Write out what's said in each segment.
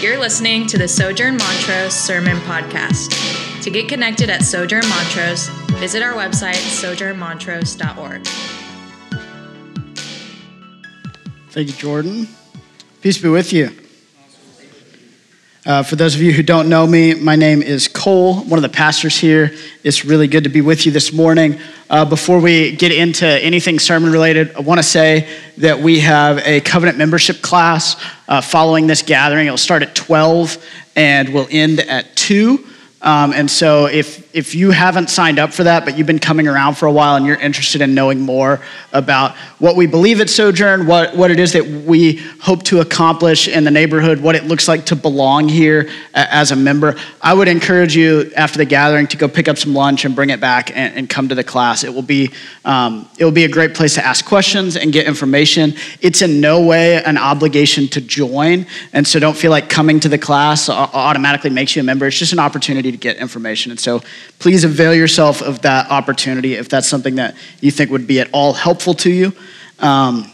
You're listening to the Sojourn Montrose Sermon Podcast. To get connected at Sojourn Montrose, visit our website, sojournmontrose.org. Thank you, Jordan. Peace be with you. Uh, for those of you who don't know me, my name is Cole, one of the pastors here. It's really good to be with you this morning. Uh, before we get into anything sermon related, I want to say that we have a covenant membership class uh, following this gathering. It'll start at 12 and will end at 2. Um, and so, if, if you haven't signed up for that, but you've been coming around for a while and you're interested in knowing more about what we believe at Sojourn, what, what it is that we hope to accomplish in the neighborhood, what it looks like to belong here as a member, I would encourage you after the gathering to go pick up some lunch and bring it back and, and come to the class. It will, be, um, it will be a great place to ask questions and get information. It's in no way an obligation to join, and so don't feel like coming to the class automatically makes you a member. It's just an opportunity to get information. And so please avail yourself of that opportunity if that's something that you think would be at all helpful to you. Um,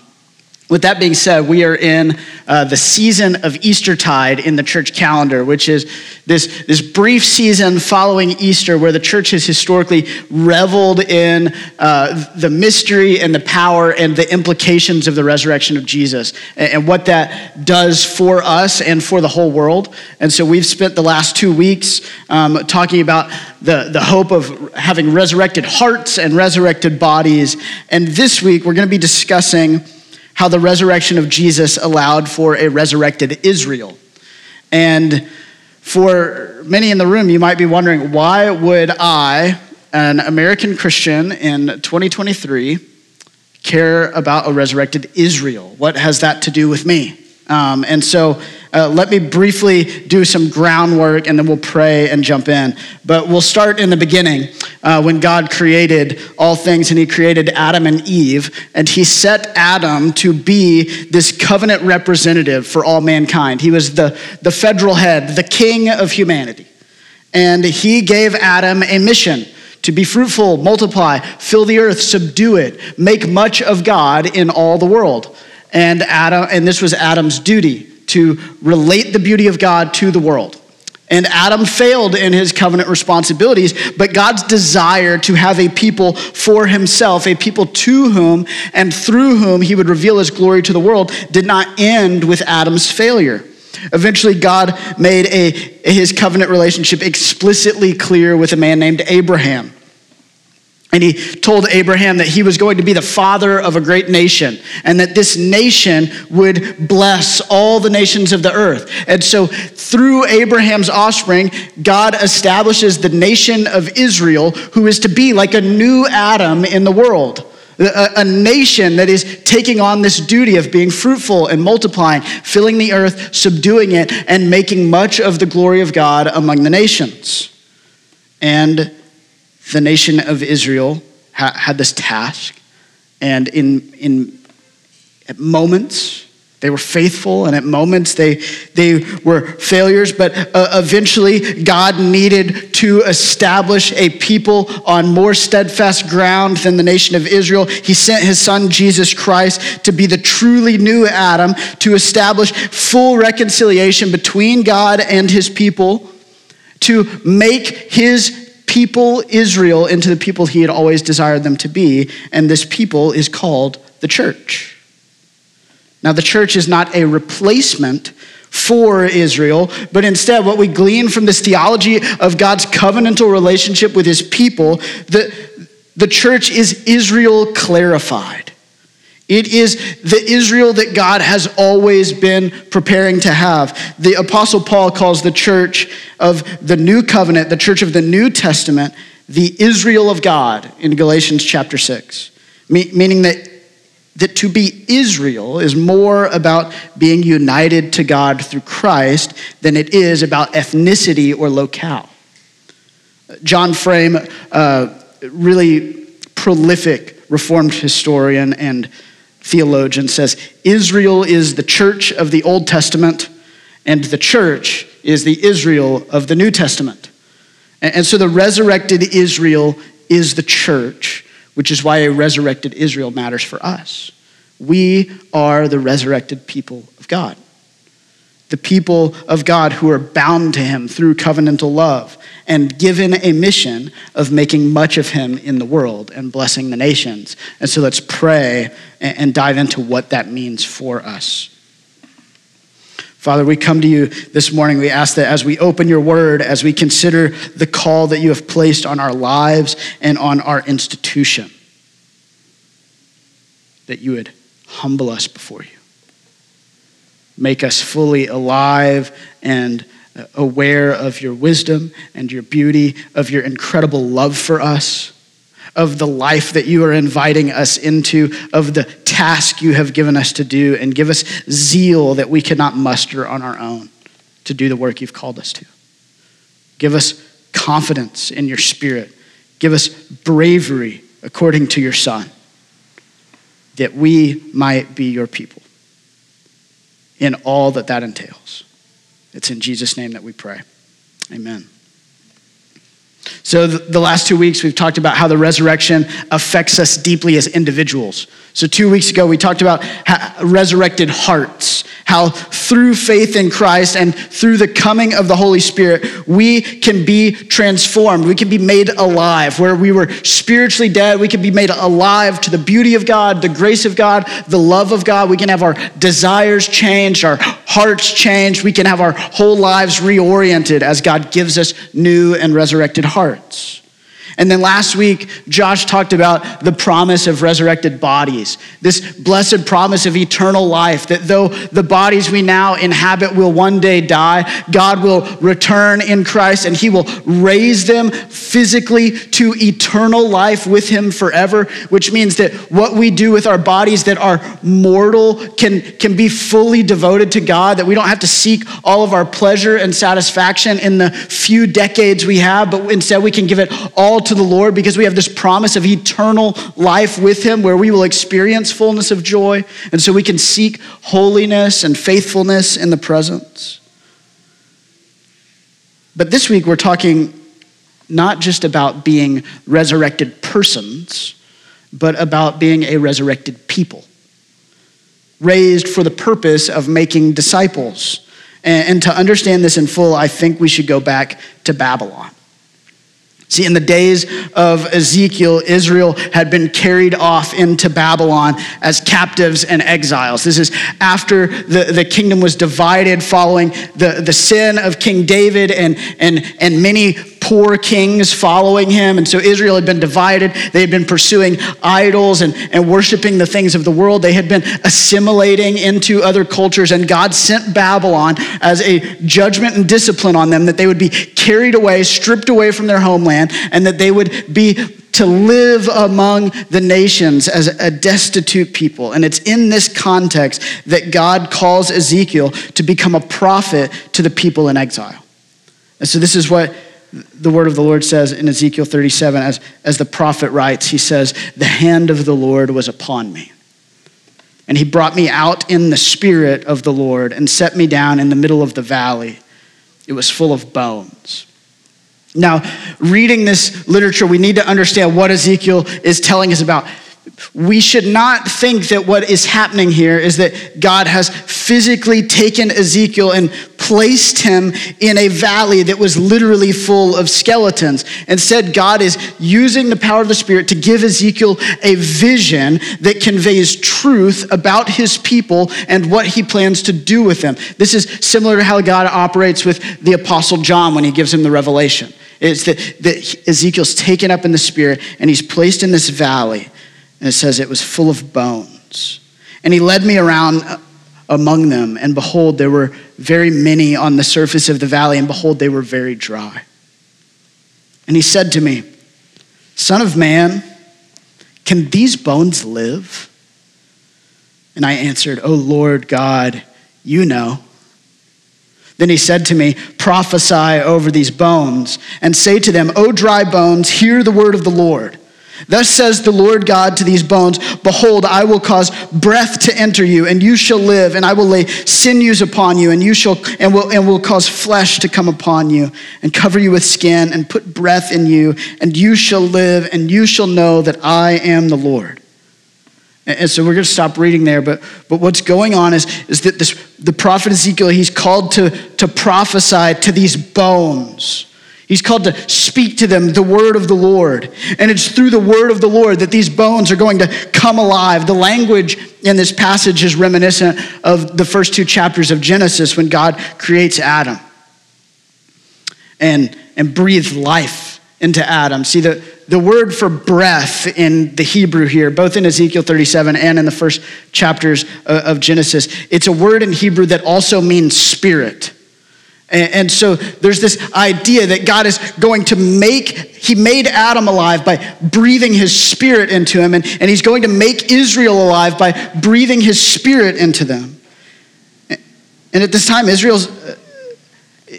with that being said, we are in uh, the season of Eastertide in the church calendar, which is this, this brief season following Easter where the church has historically reveled in uh, the mystery and the power and the implications of the resurrection of Jesus and, and what that does for us and for the whole world. And so we've spent the last two weeks um, talking about the, the hope of having resurrected hearts and resurrected bodies. And this week we're going to be discussing how the resurrection of Jesus allowed for a resurrected Israel. And for many in the room, you might be wondering why would I, an American Christian in 2023, care about a resurrected Israel? What has that to do with me? Um, and so uh, let me briefly do some groundwork and then we'll pray and jump in. But we'll start in the beginning uh, when God created all things and he created Adam and Eve. And he set Adam to be this covenant representative for all mankind. He was the, the federal head, the king of humanity. And he gave Adam a mission to be fruitful, multiply, fill the earth, subdue it, make much of God in all the world. And Adam, and this was Adam's duty to relate the beauty of God to the world. And Adam failed in his covenant responsibilities, but God's desire to have a people for himself, a people to whom and through whom he would reveal his glory to the world, did not end with Adam's failure. Eventually, God made a, his covenant relationship explicitly clear with a man named Abraham. And he told Abraham that he was going to be the father of a great nation and that this nation would bless all the nations of the earth. And so, through Abraham's offspring, God establishes the nation of Israel, who is to be like a new Adam in the world. A, a, nation that is taking on this duty of being fruitful and multiplying, filling the earth, subduing it, and making much of the glory of God among the nations. And the nation of Israel ha- had this task, and in, in at moments, they were faithful, and at moments they, they were failures, but uh, eventually God needed to establish a people on more steadfast ground than the nation of Israel. He sent his son Jesus Christ to be the truly new Adam, to establish full reconciliation between God and his people, to make his people Israel into the people he had always desired them to be, and this people is called the church. Now, the church is not a replacement for Israel, but instead, what we glean from this theology of God's covenantal relationship with his people, the, the church is Israel clarified. It is the Israel that God has always been preparing to have. The Apostle Paul calls the church of the new covenant, the church of the New Testament, the Israel of God in Galatians chapter 6, meaning that, that to be Israel is more about being united to God through Christ than it is about ethnicity or locale. John Frame, uh, really prolific Reformed historian and theologian says Israel is the church of the Old Testament, and the church is the Israel of the New Testament. And so the resurrected Israel is the church, which is why a resurrected Israel matters for us. We are the resurrected people of God. The people of God who are bound to him through covenantal love and given a mission of making much of him in the world and blessing the nations. And so let's pray and dive into what that means for us. Father, we come to you this morning. We ask that as we open your word, as we consider the call that you have placed on our lives and on our institution, that you would humble us before you. Make us fully alive and aware of your wisdom and your beauty, of your incredible love for us, of the life that you are inviting us into, of the task you have given us to do, and give us zeal that we cannot muster on our own to do the work you've called us to. Give us confidence in your spirit. Give us bravery according to your Son, that we might be your people in all that that entails. It's in Jesus' name that we pray. Amen. So, the last two weeks, we've talked about how the resurrection affects us deeply as individuals. So, two weeks ago, we talked about resurrected hearts, how through faith in Christ and through the coming of the Holy Spirit, we can be transformed. We can be made alive. Where we were spiritually dead, we can be made alive to the beauty of God, the grace of God, the love of God. We can have our desires changed, our hearts changed. We can have our whole lives reoriented as God gives us new and resurrected hearts hearts. And then last week, Josh talked about the promise of resurrected bodies, this blessed promise of eternal life, that though the bodies we now inhabit will one day die, God will return in Christ and he will raise them physically to eternal life with him forever, which means that what we do with our bodies that are mortal can, can be fully devoted to God, that we don't have to seek all of our pleasure and satisfaction in the few decades we have, but instead we can give it all to the Lord because we have this promise of eternal life with Him where we will experience fullness of joy. And so we can seek holiness and faithfulness in the presence. But this week we're talking not just about being resurrected persons, but about being a resurrected people, raised for the purpose of making disciples. And, to understand this in full, I think we should go back to Babylon. See, in the days of Ezekiel, Israel had been carried off into Babylon as captives and exiles. This is after the, the kingdom was divided following the, the sin of King David and, and, and many poor kings following him. And so Israel had been divided. They had been pursuing idols and, and worshiping the things of the world. They had been assimilating into other cultures. And God sent Babylon as a judgment and discipline on them that they would be carried away, stripped away from their homeland, and that they would be to live among the nations as a destitute people. And it's in this context that God calls Ezekiel to become a prophet to the people in exile. And so this is what the word of the Lord says in Ezekiel 37, as, as the prophet writes, he says, The hand of the Lord was upon me. And he brought me out in the spirit of the Lord and set me down in the middle of the valley. It was full of bones. Now, reading this literature, we need to understand what Ezekiel is telling us about we should not think that what is happening here is that God has physically taken Ezekiel and placed him in a valley that was literally full of skeletons. Instead, God is using the power of the Spirit to give Ezekiel a vision that conveys truth about his people and what he plans to do with them. This is similar to how God operates with the Apostle John when he gives him the revelation. It's that, that Ezekiel's taken up in the Spirit and he's placed in this valley. And it says it was full of bones. And he led me around uh, among them, and behold, there were very many on the surface of the valley, and behold, they were very dry. And he said to me, Son of man, can these bones live? And I answered, O Lord God, you know. Then he said to me, Prophesy over these bones, and say to them, O dry bones, hear the word of the Lord. Thus says the Lord God to these bones Behold, I will cause breath to enter you, and you shall live, and I will lay sinews upon you, and you shall and will and will cause flesh to come upon you, and cover you with skin, and put breath in you, and you shall live, and you shall know that I am the Lord. And so we're going to stop reading there. But, but what's going on is, is that this, the prophet Ezekiel, he's called to, to prophesy to these bones. He's called to speak to them the word of the Lord. And it's through the word of the Lord that these bones are going to come alive. The language in this passage is reminiscent of the first two chapters of Genesis when God creates Adam and, and breathes life into Adam. See, the, the word for breath in the Hebrew here, both in Ezekiel 37 and in the first chapters uh, of Genesis, it's a word in Hebrew that also means spirit. And, so there's this idea that God is going to make, He made Adam alive by breathing His Spirit into him, and, and He's going to make Israel alive by breathing His Spirit into them. And at this time, Israel's, uh,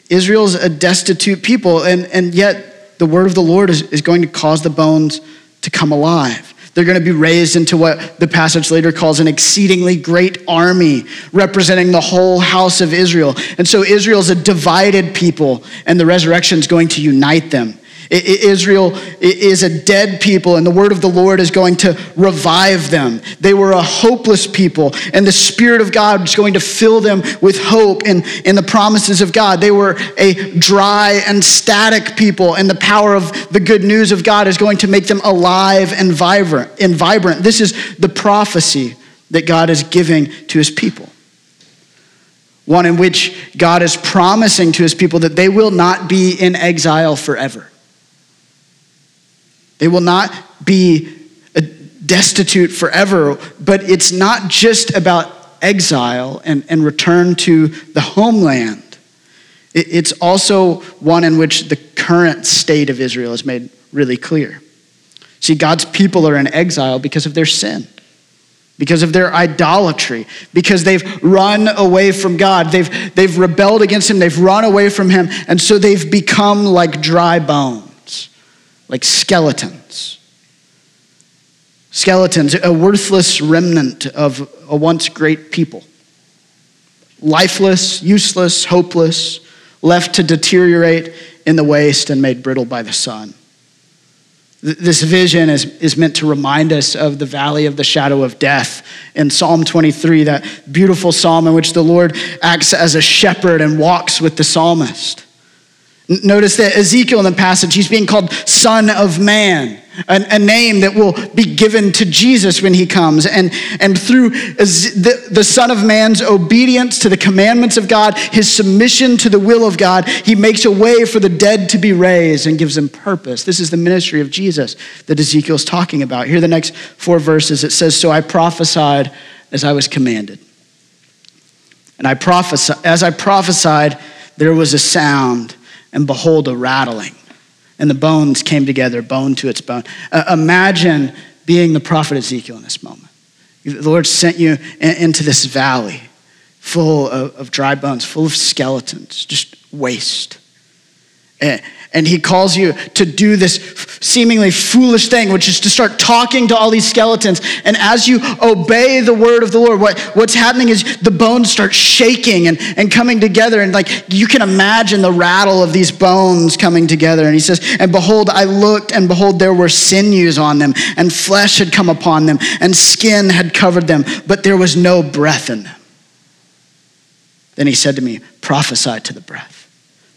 Israel's a destitute people, and, and yet the word of the Lord is, is going to cause the bones to come alive. They're going to be raised into what the passage later calls an exceedingly great army representing the whole house of Israel. And so Israel is a divided people, and the resurrection is going to unite them. Israel is a dead people, and the word of the Lord is going to revive them. They were a hopeless people, and the Spirit of God is going to fill them with hope and, in the promises of God. They were a dry and static people, and the power of the good news of God is going to make them alive and vibrant. And vibrant. This is the prophecy that God is giving to his people one in which God is promising to his people that they will not be in exile forever. They will not be uh, destitute forever, but it's not just about exile and, and return to the homeland. It's also one in which the current state of Israel is made really clear. See, God's people are in exile because of their sin, because of their idolatry, because they've run away from God. They've, they've rebelled against Him, they've run away from Him, and so they've become like dry bones like skeletons. Skeletons, a worthless remnant of a once great people. Lifeless, useless, hopeless, left to deteriorate in the waste and made brittle by the sun. This vision is, is meant to remind us of the valley of the shadow of death in Psalm 23, that beautiful psalm in which the Lord acts as a shepherd and walks with the psalmist. Notice that Ezekiel in the passage, he's being called Son of Man, a, a, name that will be given to Jesus when he comes. And, and through the, the Son of Man's obedience to the commandments of God, his submission to the will of God, he makes a way for the dead to be raised and gives them purpose. This is the ministry of Jesus that Ezekiel is talking about. Here the next four verses. It says, So I prophesied as I was commanded. And I prophesied, as I prophesied, there was a sound and behold, a rattling. And the bones came together, bone to its bone. Uh, imagine being the prophet Ezekiel in this moment. The Lord sent you in, into this valley full of, of, dry bones, full of skeletons, just waste. And, and he calls you to do this seemingly foolish thing, which is to start talking to all these skeletons. And as you obey the word of the Lord, what, what's happening is the bones start shaking and, and coming together. And like you can imagine the rattle of these bones coming together. And he says, And behold, I looked, and behold, there were sinews on them, and flesh had come upon them, and skin had covered them, but there was no breath in them. Then he said to me, Prophesy to the breath.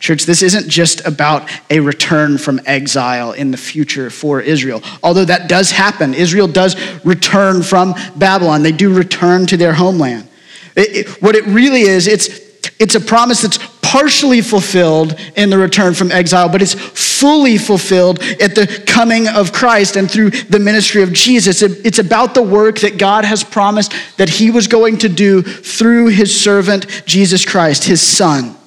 Church, this isn't just about a return from exile in the future for Israel. Although that does happen, Israel does return from Babylon. They do return to their homeland. It, it, what it really is, it's, it's a promise that's partially fulfilled in the return from exile, but it's fully fulfilled at the coming of Christ and through the ministry of Jesus. It's about the work that God has promised that He was going to do through His servant, Jesus Christ, His Son.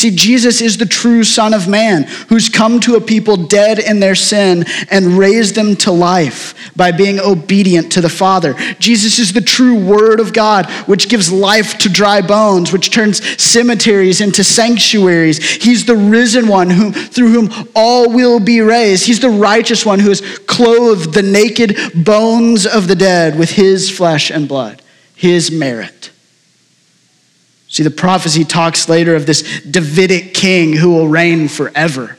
See, Jesus is the true Son of Man who's come to a people dead in their sin and raised them to life by being obedient to the Father. Jesus is the true Word of God, which gives life to dry bones, which turns cemeteries into sanctuaries. He's the risen one whom, through whom all will be raised. He's the righteous one who has clothed the naked bones of the dead with his flesh and blood, his merit. See, the prophecy talks later of this Davidic king who will reign forever.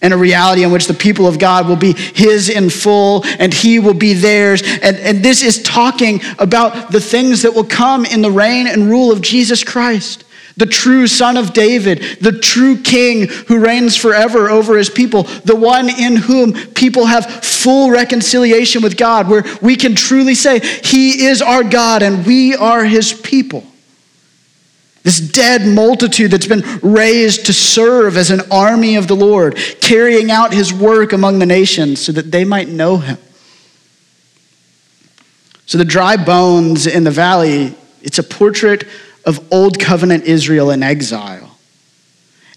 And a reality in which the people of God will be his in full and he will be theirs. And, and this is talking about the things that will come in the reign and rule of Jesus Christ, the true son of David, the true king who reigns forever over his people, the one in whom people have full reconciliation with God, where we can truly say, He is our God and we are his people. This dead multitude that's been raised to serve as an army of the Lord, carrying out his work among the nations so that they might know him. So the dry bones in the valley, it's a portrait of old covenant Israel in exile.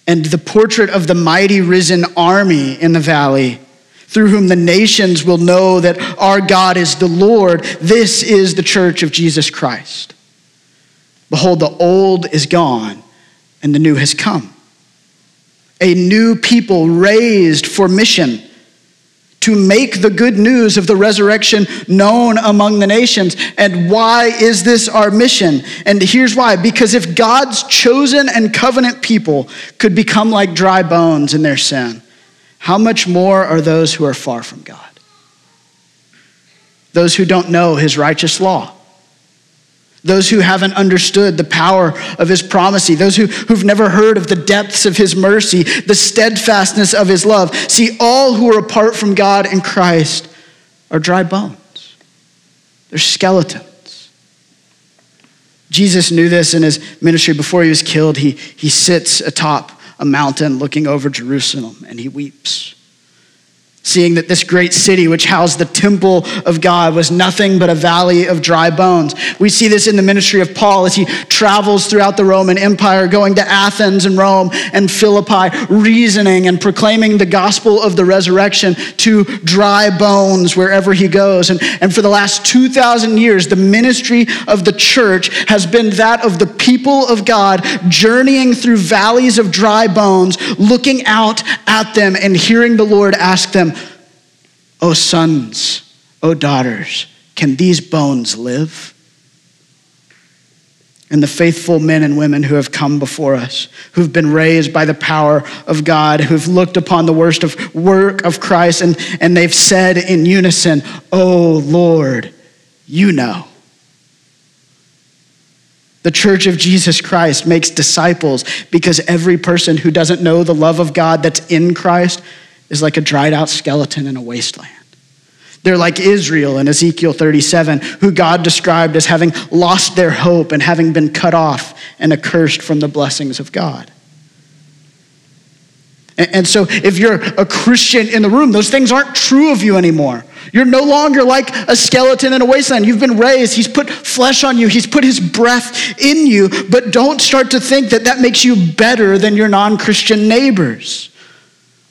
And the portrait of the mighty risen army in the valley through whom the nations will know that our God is the Lord. This is the church of Jesus Christ. Behold, the old is gone and the new has come. A new people raised for mission to make the good news of the resurrection known among the nations. And why is this our mission? And here's why because if God's chosen and covenant people could become like dry bones in their sin, how much more are those who are far from God? Those who don't know his righteous law those who haven't understood the power of his promising, those who, who've never heard of the depths of his mercy, the steadfastness of his love. See, all who are apart from God and Christ are dry bones, they're skeletons. Jesus knew this in his ministry before he was killed. He, he sits atop a mountain looking over Jerusalem and he weeps seeing that this great city, which housed the temple of God, was nothing but a valley of dry bones. We see this in the ministry of Paul as he travels throughout the Roman Empire, going to Athens and Rome and Philippi, reasoning and proclaiming the gospel of the resurrection to dry bones wherever he goes. And, and for the last 2,000 years, the ministry of the church has been that of the people of God journeying through valleys of dry bones, looking out at them and hearing the Lord ask them, O sons, O daughters, can these bones live? And the faithful men and women who have come before us, who've been raised by the power of God, who've looked upon the worst of work of Christ, and, and they've said in unison, Oh Lord, you know. The church of Jesus Christ makes disciples because every person who doesn't know the love of God that's in Christ is like a dried out skeleton in a wasteland. They're like Israel in Ezekiel 37, who God described as having lost their hope and having been cut off and accursed from the blessings of God. And so, if you're a Christian in the room, those things aren't true of you anymore. You're no longer like a skeleton in a wasteland. You've been raised. He's put flesh on you, He's put His breath in you. But don't start to think that that makes you better than your non Christian neighbors.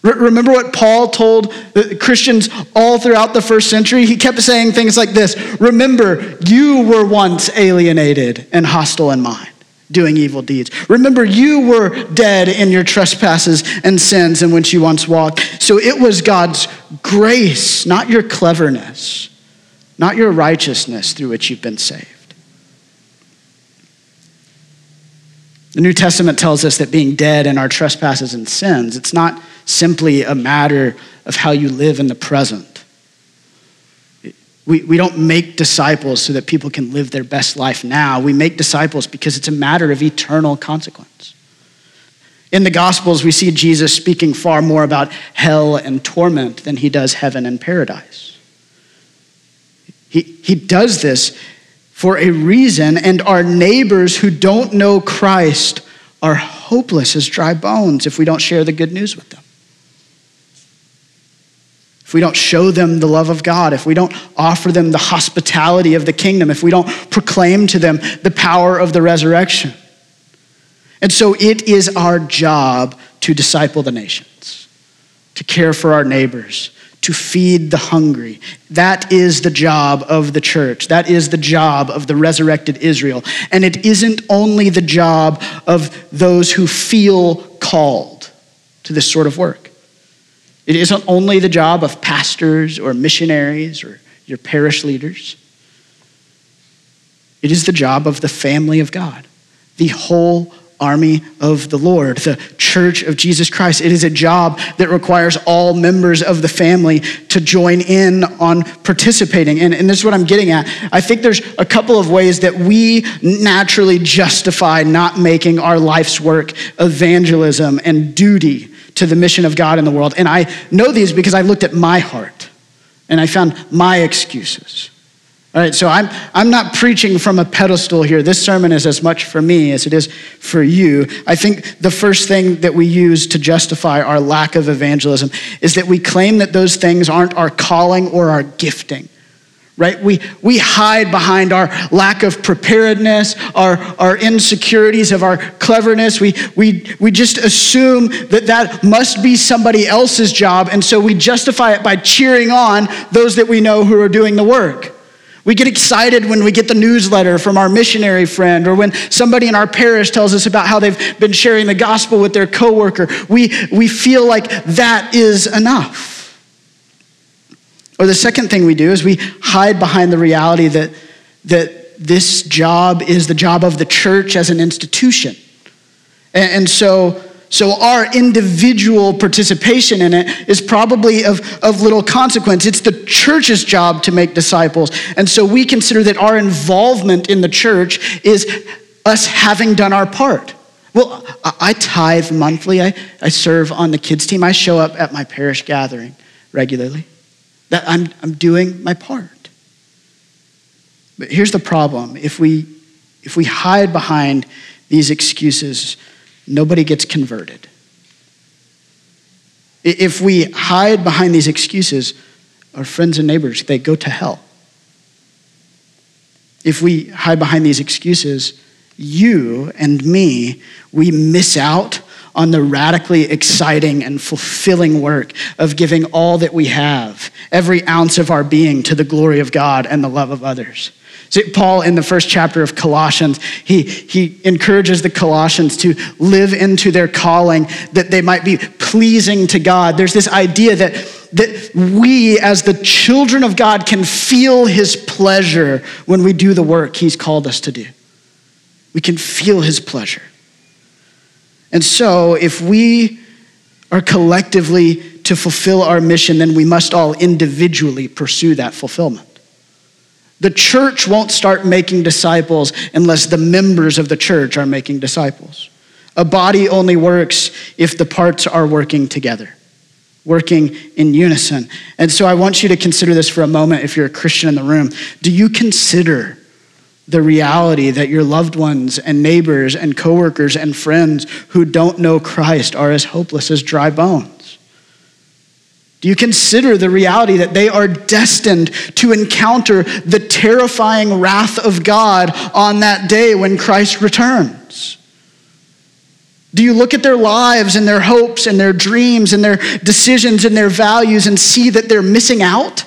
Remember what Paul told Christians all throughout the first century? He kept saying things like this Remember, you were once alienated and hostile in mind, doing evil deeds. Remember, you were dead in your trespasses and sins in which you once walked. So it was God's grace, not your cleverness, not your righteousness through which you've been saved. The New Testament tells us that being dead in our trespasses and sins, it's not simply a matter of how you live in the present. We, we don't make disciples so that people can live their best life now. We make disciples because it's a matter of eternal consequence. In the Gospels, we see Jesus speaking far more about hell and torment than he does heaven and paradise. He, he does this for a reason, and our neighbors who don't know Christ are hopeless as dry bones if we don't share the good news with them. If we don't show them the love of God, if we don't offer them the hospitality of the kingdom, if we don't proclaim to them the power of the resurrection. And so it is our job to disciple the nations, to care for our neighbors, to feed the hungry. That is the job of the church. That is the job of the resurrected Israel. And it isn't only the job of those who feel called to this sort of work. It isn't only the job of pastors or missionaries or your parish leaders. It is the job of the family of God, the whole army of the Lord, the church of Jesus Christ. It is a job that requires all members of the family to join in on participating. And, and this is what I'm getting at. I think there's a couple of ways that we naturally justify not making our life's work evangelism and duty to the mission of God in the world. And I know these because I looked at my heart and I found my excuses. All right, so I'm, I'm not preaching from a pedestal here. This sermon is as much for me as it is for you. I think the first thing that we use to justify our lack of evangelism is that we claim that those things aren't our calling or our gifting. Right? We, we hide behind our lack of preparedness, our, our insecurities of our cleverness. We, we, we just assume that that must be somebody else's job, and so we justify it by cheering on those that we know who are doing the work. We get excited when we get the newsletter from our missionary friend or when somebody in our parish tells us about how they've been sharing the gospel with their coworker. We, we feel like that is enough. Or the second thing we do is we hide behind the reality that, that this job is the job of the church as an institution. And, and so so our individual participation in it is probably of, of little consequence. It's the church's job to make disciples. And so we consider that our involvement in the church is us having done our part. Well, I tithe monthly. I, I serve on the kids' team. I show up at my parish gathering regularly. That I'm, I'm doing my part. But here's the problem. If we, if we hide behind these excuses, nobody gets converted. If we hide behind these excuses, our friends and neighbors, they go to hell. If we hide behind these excuses, you and me, we miss out on the radically exciting and fulfilling work of giving all that we have, every ounce of our being, to the glory of God and the love of others. See, Paul, in the first chapter of Colossians, he, he encourages the Colossians to live into their calling that they might be pleasing to God. There's this idea that, that we, as the children of God, can feel his pleasure when we do the work he's called us to do. We can feel his pleasure. And so, if we are collectively to fulfill our mission, then we must all individually pursue that fulfillment. The church won't start making disciples unless the members of the church are making disciples. A body only works if the parts are working together, working in unison. And so I want you to consider this for a moment if you're a Christian in the room. Do you consider the reality that your loved ones and neighbors and coworkers and friends who don't know Christ are as hopeless as dry bones? Do you consider the reality that they are destined to encounter the terrifying wrath of God on that day when Christ returns? Do you look at their lives and their hopes and their dreams and their decisions and their values and see that they're missing out?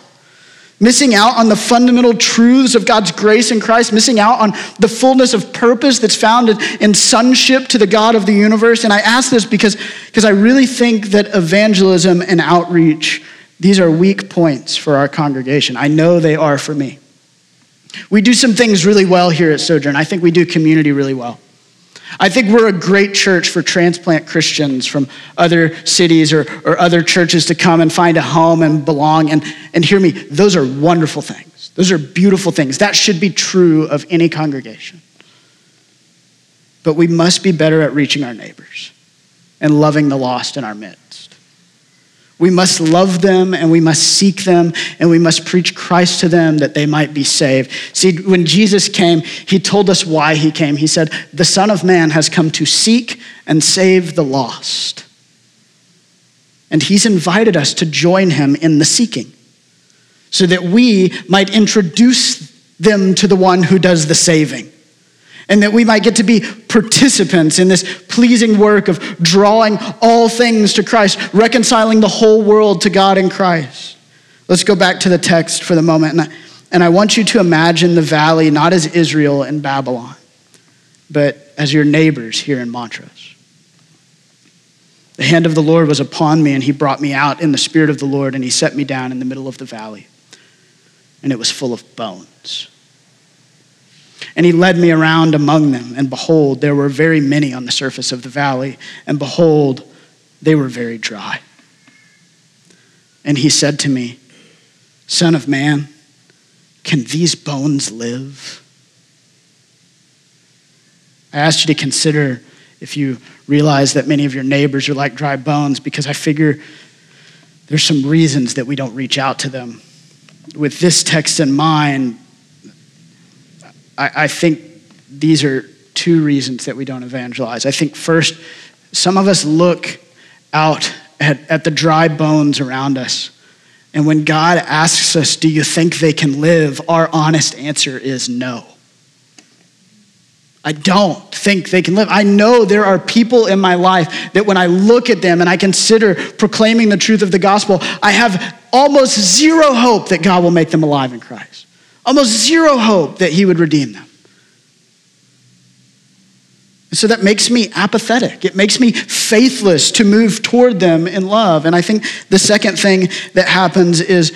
Missing out on the fundamental truths of God's grace in Christ, missing out on the fullness of purpose that's found in, in sonship to the God of the universe. And I ask this because, because I really think that evangelism and outreach, these are weak points for our congregation. I know they are for me. We do some things really well here at Sojourn. I think we do community really well. I think we're a great church for transplant Christians from other cities or, or other churches to come and find a home and belong. And, and hear me, those are wonderful things. Those are beautiful things. That should be true of any congregation. But we must be better at reaching our neighbors and loving the lost in our midst. We must love them and we must seek them and we must preach Christ to them that they might be saved. See, when Jesus came, he told us why he came. He said, The Son of Man has come to seek and save the lost. And he's invited us to join him in the seeking so that we might introduce them to the one who does the saving. And that we might get to be participants in this pleasing work of drawing all things to Christ, reconciling the whole world to God in Christ. Let's go back to the text for the moment. And I, and I want you to imagine the valley not as Israel and Babylon, but as your neighbors here in Montrose. The hand of the Lord was upon me, and he brought me out in the spirit of the Lord, and he set me down in the middle of the valley, and it was full of bones. And he led me around among them, and behold, there were very many on the surface of the valley, and behold, they were very dry. And he said to me, Son of man, can these bones live? I asked you to consider if you realize that many of your neighbors are like dry bones, because I figure there's some reasons that we don't reach out to them. With this text in mind, I, I think these are two reasons that we don't evangelize. I think first, some of us look out at, at the dry bones around us. And when God asks us, Do you think they can live? our honest answer is no. I don't think they can live. I know there are people in my life that when I look at them and I consider proclaiming the truth of the gospel, I have almost zero hope that God will make them alive in Christ. Almost zero hope that He would redeem them. And so that makes me apathetic. It makes me faithless to move toward them in love. And I think the second thing that happens is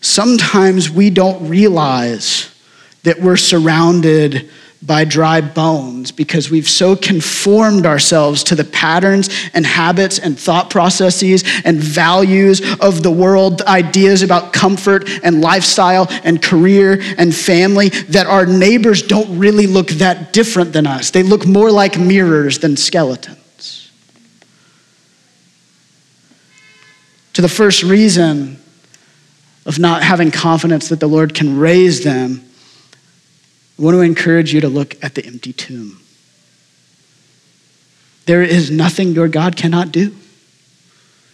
sometimes we don't realize that we're surrounded by dry bones because we've so conformed ourselves to the patterns and habits and thought processes and values of the world, ideas about comfort and lifestyle and career and family, that our neighbors don't really look that different than us. They look more like mirrors than skeletons. To the first reason of not having confidence that the Lord can raise them I want to encourage you to look at the empty tomb. There is nothing your God cannot do.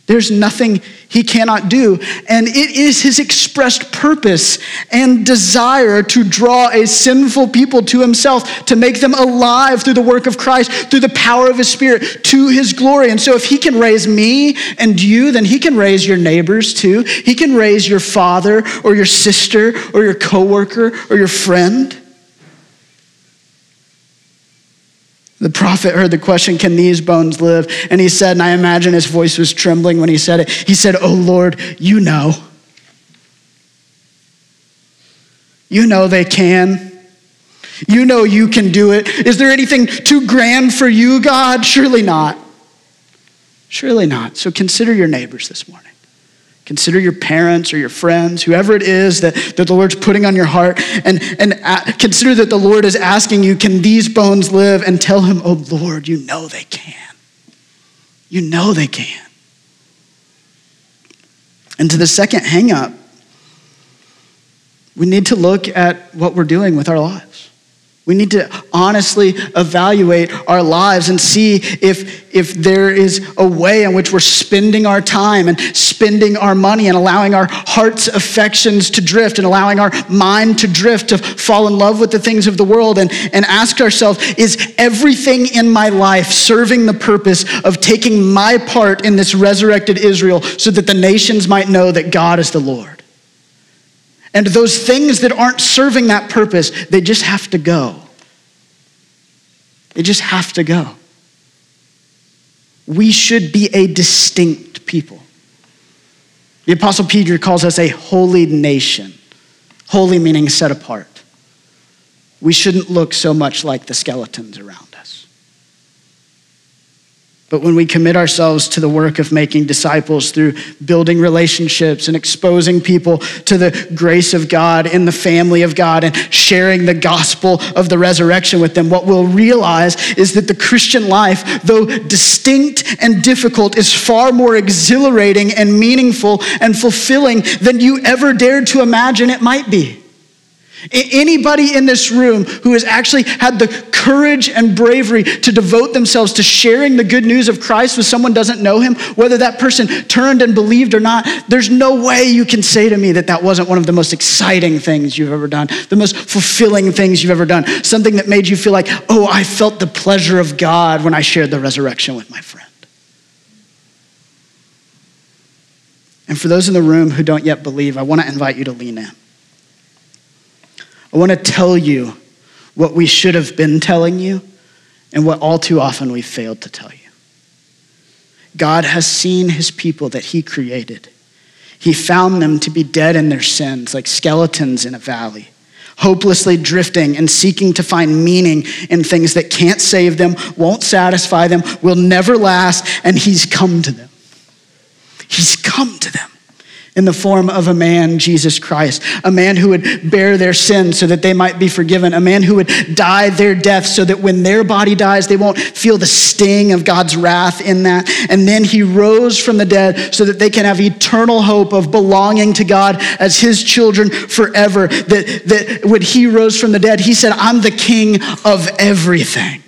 There's nothing he cannot do. And it is his expressed purpose and desire to draw a sinful people to himself, to make them alive through the work of Christ, through the power of his spirit, to his glory. And so if he can raise me and you, then he can raise your neighbors too. He can raise your father or your sister or your coworker or your friend. The prophet heard the question, Can these bones live? And he said, and I imagine his voice was trembling when he said it. He said, Oh Lord, you know. You know they can. You know you can do it. Is there anything too grand for you, God? Surely not. Surely not. So consider your neighbors this morning. Consider your parents or your friends, whoever it is that, that the Lord's putting on your heart, and, and consider that the Lord is asking you, Can these bones live? And tell him, Oh Lord, you know they can. You know they can. And to the second hang up, we need to look at what we're doing with our lives. We need to honestly evaluate our lives and see if, if there is a way in which we're spending our time and spending our money and allowing our heart's affections to drift and allowing our mind to drift to fall in love with the things of the world and, and ask ourselves is everything in my life serving the purpose of taking my part in this resurrected Israel so that the nations might know that God is the Lord? And those things that aren't serving that purpose, they just have to go. They just have to go. We should be a distinct people. The Apostle Peter calls us a holy nation. Holy meaning set apart. We shouldn't look so much like the skeletons around. But when we commit ourselves to the work of making disciples through building relationships and exposing people to the grace of God in the family of God and sharing the gospel of the resurrection with them, what we'll realize is that the Christian life, though distinct and difficult, is far more exhilarating and meaningful and fulfilling than you ever dared to imagine it might be. Anybody in this room who has actually had the courage and bravery to devote themselves to sharing the good news of Christ with someone doesn't know him, whether that person turned and believed or not, there's no way you can say to me that that wasn't one of the most exciting things you've ever done, the most fulfilling things you've ever done, something that made you feel like, oh, I felt the pleasure of God when I shared the resurrection with my friend. And for those in the room who don't yet believe, I want to invite you to lean in. I want to tell you what we should have been telling you and what all too often we failed to tell you. God has seen his people that he created. He found them to be dead in their sins, like skeletons in a valley, hopelessly drifting and seeking to find meaning in things that can't save them, won't satisfy them, will never last, and he's come to them. He's come to them in the form of a man, Jesus Christ, a man who would bear their sins so that they might be forgiven, a man who would die their death so that when their body dies, they won't feel the sting of God's wrath in that. And then he rose from the dead so that they can have eternal hope of belonging to God as his children forever. That, that when he rose from the dead, he said, I'm the king of everything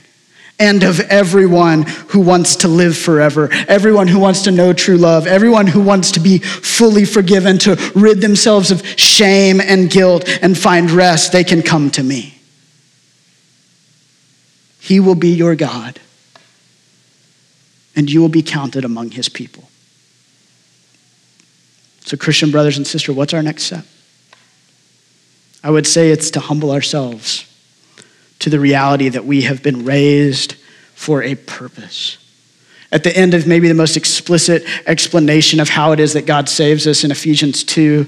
and of everyone who wants to live forever, everyone who wants to know true love, everyone who wants to be fully forgiven, to rid themselves of shame and guilt and find rest, they can come to me. He will be your God, and you will be counted among his people. So, Christian brothers and sisters, what's our next step? I would say it's to humble ourselves to the reality that we have been raised for a purpose. At the end of maybe the most explicit explanation of how it is that God saves us in Ephesians 2,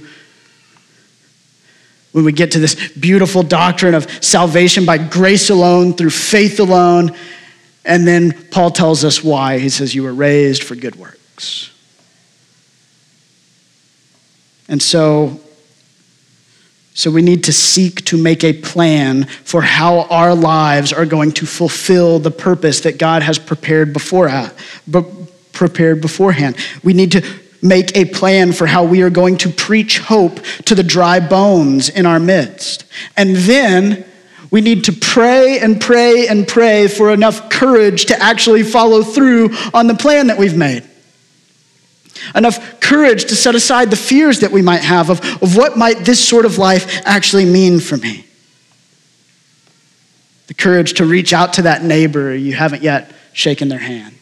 when we get to this beautiful doctrine of salvation by grace alone, through faith alone, and then Paul tells us why. He says, You were raised for good works. And so so we need to seek to make a plan for how our lives are going to fulfill the purpose that God has prepared before uh, prepared beforehand. We need to make a plan for how we are going to preach hope to the dry bones in our midst. And then we need to pray and pray and pray for enough courage to actually follow through on the plan that we've made enough courage to set aside the fears that we might have of, of what might this sort of life actually mean for me. The courage to reach out to that neighbor you haven't yet shaken their hand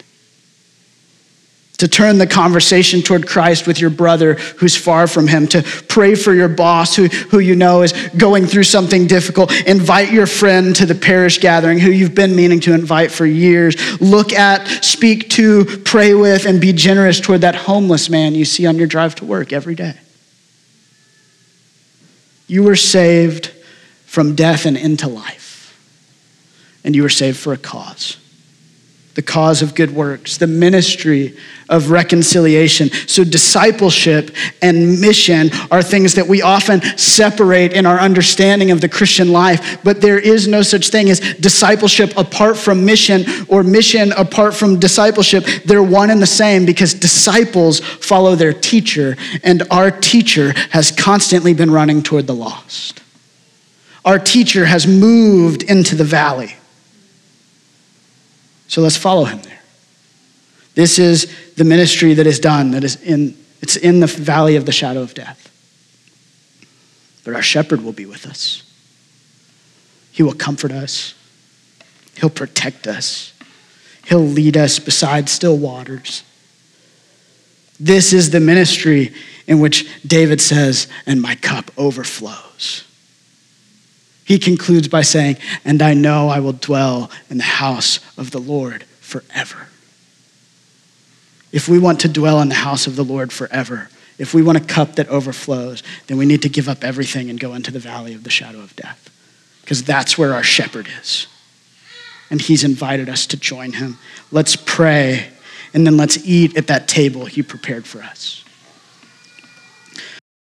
to turn the conversation toward Christ with your brother who's far from him, to pray for your boss who, who you know is going through something difficult. Invite your friend to the parish gathering who you've been meaning to invite for years. Look at, speak to, pray with, and be generous toward that homeless man you see on your drive to work every day. You were saved from death and into life, and you were saved for a cause the cause of good works, the ministry of reconciliation. So, discipleship and mission are things that we often separate in our understanding of the Christian life, but there is no such thing as discipleship apart from mission or mission apart from discipleship. They're one and the same because disciples follow their teacher, and our teacher has constantly been running toward the lost. Our teacher has moved into the valley. So let's follow him there. This is the ministry that is done, that is in, it's in the valley of the shadow of death. But our shepherd will be with us. He will comfort us. He'll protect us. He'll lead us beside still waters. This is the ministry in which David says, and my cup overflows. He concludes by saying, And I know I will dwell in the house of the Lord forever. If we want to dwell in the house of the Lord forever, if we want a cup that overflows, then we need to give up everything and go into the valley of the shadow of death. Because that's where our shepherd is. And he's invited us to join him. Let's pray, and then let's eat at that table he prepared for us.